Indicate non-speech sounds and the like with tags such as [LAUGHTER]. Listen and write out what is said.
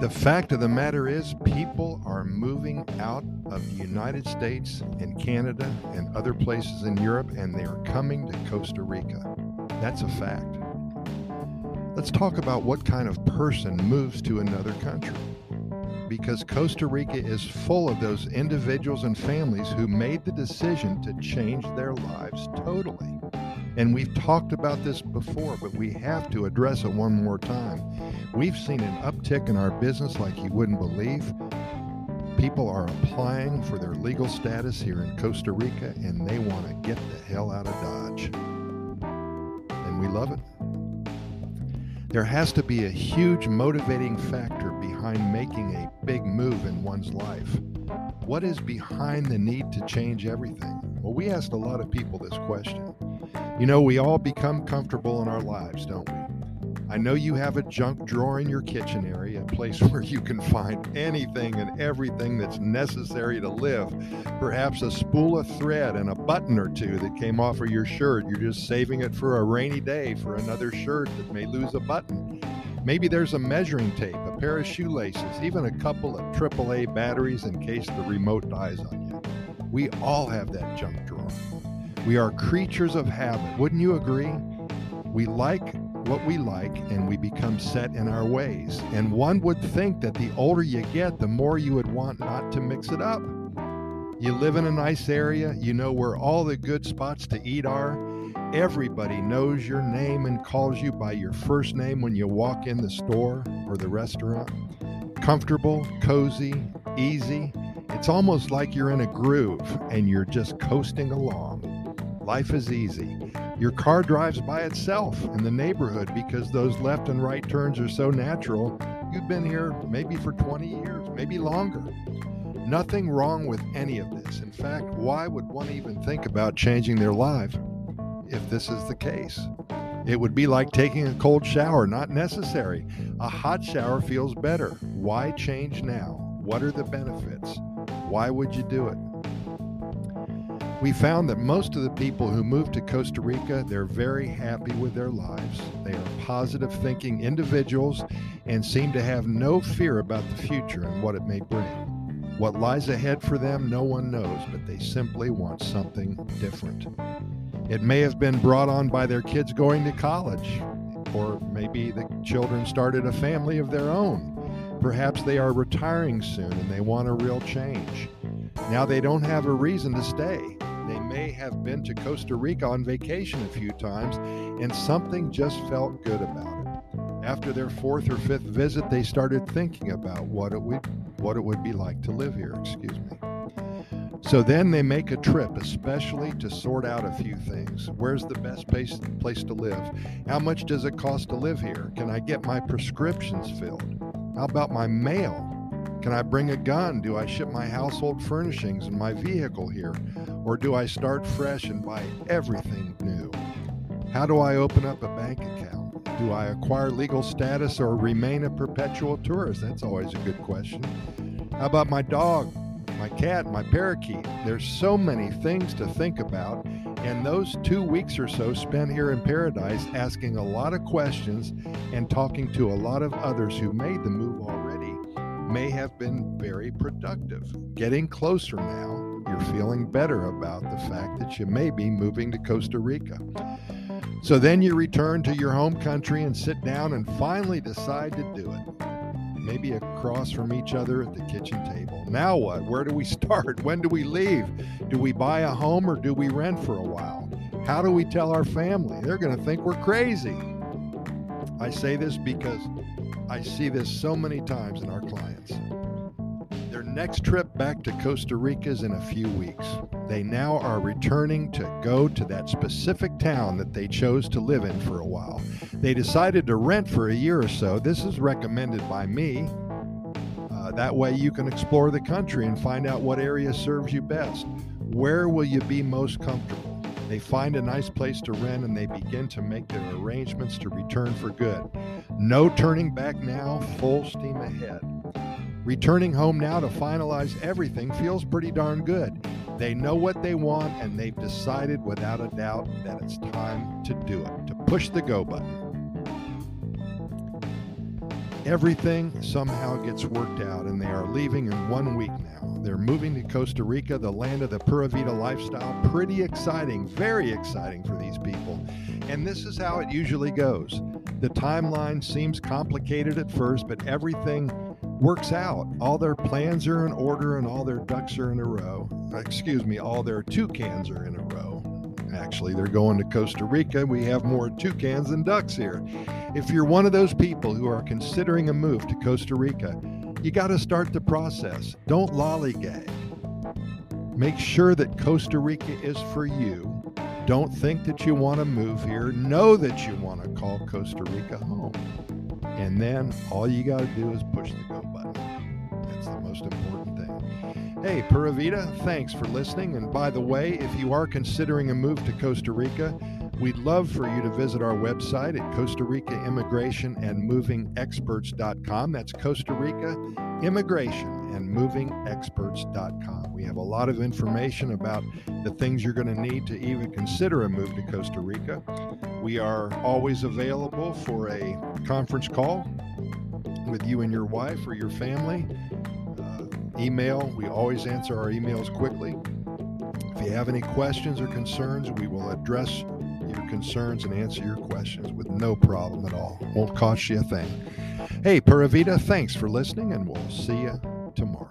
The fact of the matter is, people are moving out of the United States and Canada and other places in Europe, and they are coming to Costa Rica. That's a fact. Let's talk about what kind of person moves to another country. Because Costa Rica is full of those individuals and families who made the decision to change their lives totally. And we've talked about this before, but we have to address it one more time. We've seen an uptick in our business like you wouldn't believe. People are applying for their legal status here in Costa Rica and they want to get the hell out of Dodge. And we love it. There has to be a huge motivating factor behind making a big move in one's life. What is behind the need to change everything? Well, we asked a lot of people this question. You know, we all become comfortable in our lives, don't we? I know you have a junk drawer in your kitchen area, a place [LAUGHS] where you can find anything and everything that's necessary to live. Perhaps a spool of thread and a button or two that came off of your shirt. You're just saving it for a rainy day for another shirt that may lose a button. Maybe there's a measuring tape, a pair of shoelaces, even a couple of AAA batteries in case the remote dies on you. We all have that junk drawer. We are creatures of habit. Wouldn't you agree? We like what we like and we become set in our ways. And one would think that the older you get, the more you would want not to mix it up. You live in a nice area, you know where all the good spots to eat are. Everybody knows your name and calls you by your first name when you walk in the store or the restaurant. Comfortable, cozy, easy. It's almost like you're in a groove and you're just coasting along. Life is easy. Your car drives by itself in the neighborhood because those left and right turns are so natural. You've been here maybe for 20 years, maybe longer. Nothing wrong with any of this. In fact, why would one even think about changing their life if this is the case? It would be like taking a cold shower, not necessary. A hot shower feels better. Why change now? What are the benefits? Why would you do it? We found that most of the people who move to Costa Rica, they're very happy with their lives. They are positive thinking individuals and seem to have no fear about the future and what it may bring. What lies ahead for them, no one knows, but they simply want something different. It may have been brought on by their kids going to college, or maybe the children started a family of their own. Perhaps they are retiring soon and they want a real change. Now they don't have a reason to stay. They may have been to Costa Rica on vacation a few times, and something just felt good about it. After their fourth or fifth visit, they started thinking about what it would what it would be like to live here. Excuse me. So then they make a trip, especially to sort out a few things. Where's the best place, place to live? How much does it cost to live here? Can I get my prescriptions filled? How about my mail? Can I bring a gun? Do I ship my household furnishings and my vehicle here? Or do I start fresh and buy everything new? How do I open up a bank account? Do I acquire legal status or remain a perpetual tourist? That's always a good question. How about my dog, my cat, my parakeet? There's so many things to think about, and those two weeks or so spent here in paradise asking a lot of questions and talking to a lot of others who made the move already may have been very productive. Getting closer now, you're feeling better about the fact that you may be moving to Costa Rica. So then you return to your home country and sit down and finally decide to do it. Maybe across from each other at the kitchen table. Now what? Where do we [LAUGHS] start? When do we leave? Do we buy a home or do we rent for a while? How do we tell our family? They're going to think we're crazy. I say this because I see this so many times in our clients. Their next trip back to Costa Rica is in a few weeks. They now are returning to go to that specific town that they chose to live in for a while. They decided to rent for a year or so. This is recommended by me. Uh, that way, you can explore the country and find out what area serves you best. Where will you be most comfortable? They find a nice place to rent and they begin to make their arrangements to return for good. No turning back now, full steam ahead. Returning home now to finalize everything feels pretty darn good. They know what they want and they've decided without a doubt that it's time to do it, to push the go button. everything somehow gets worked out, and they are leaving in one week now. They're moving to Costa Rica, the land of the Pura Vida lifestyle. Pretty exciting, very exciting for these people. And this is how it usually goes. The timeline seems complicated at first, but everything works out. All their plans are in order and all their ducks are in a row. Excuse me, all their toucans are in a row. Actually, they're going to Costa Rica. We have more toucans than ducks here. If you're one of those people who are considering a move to Costa Rica, you got to start the process. Don't lollygag. Make sure that Costa Rica is for you. Don't think that you want to move here. Know that you want to call Costa Rica home. And then all you got to do is push the go button. That's the most important thing. Hey, Pura Vida, thanks for listening. And by the way, if you are considering a move to Costa Rica, we'd love for you to visit our website at Costa Rica Immigration and Moving Experts.com. That's Costa Rica Immigration and Moving Experts.com. We have a lot of information about the things you're going to need to even consider a move to Costa Rica. We are always available for a conference call with you and your wife or your family. Uh, email, we always answer our emails quickly. If you have any questions or concerns, we will address your concerns and answer your questions with no problem at all. Won't cost you a thing. Hey, Pura Vida, thanks for listening, and we'll see you tomorrow.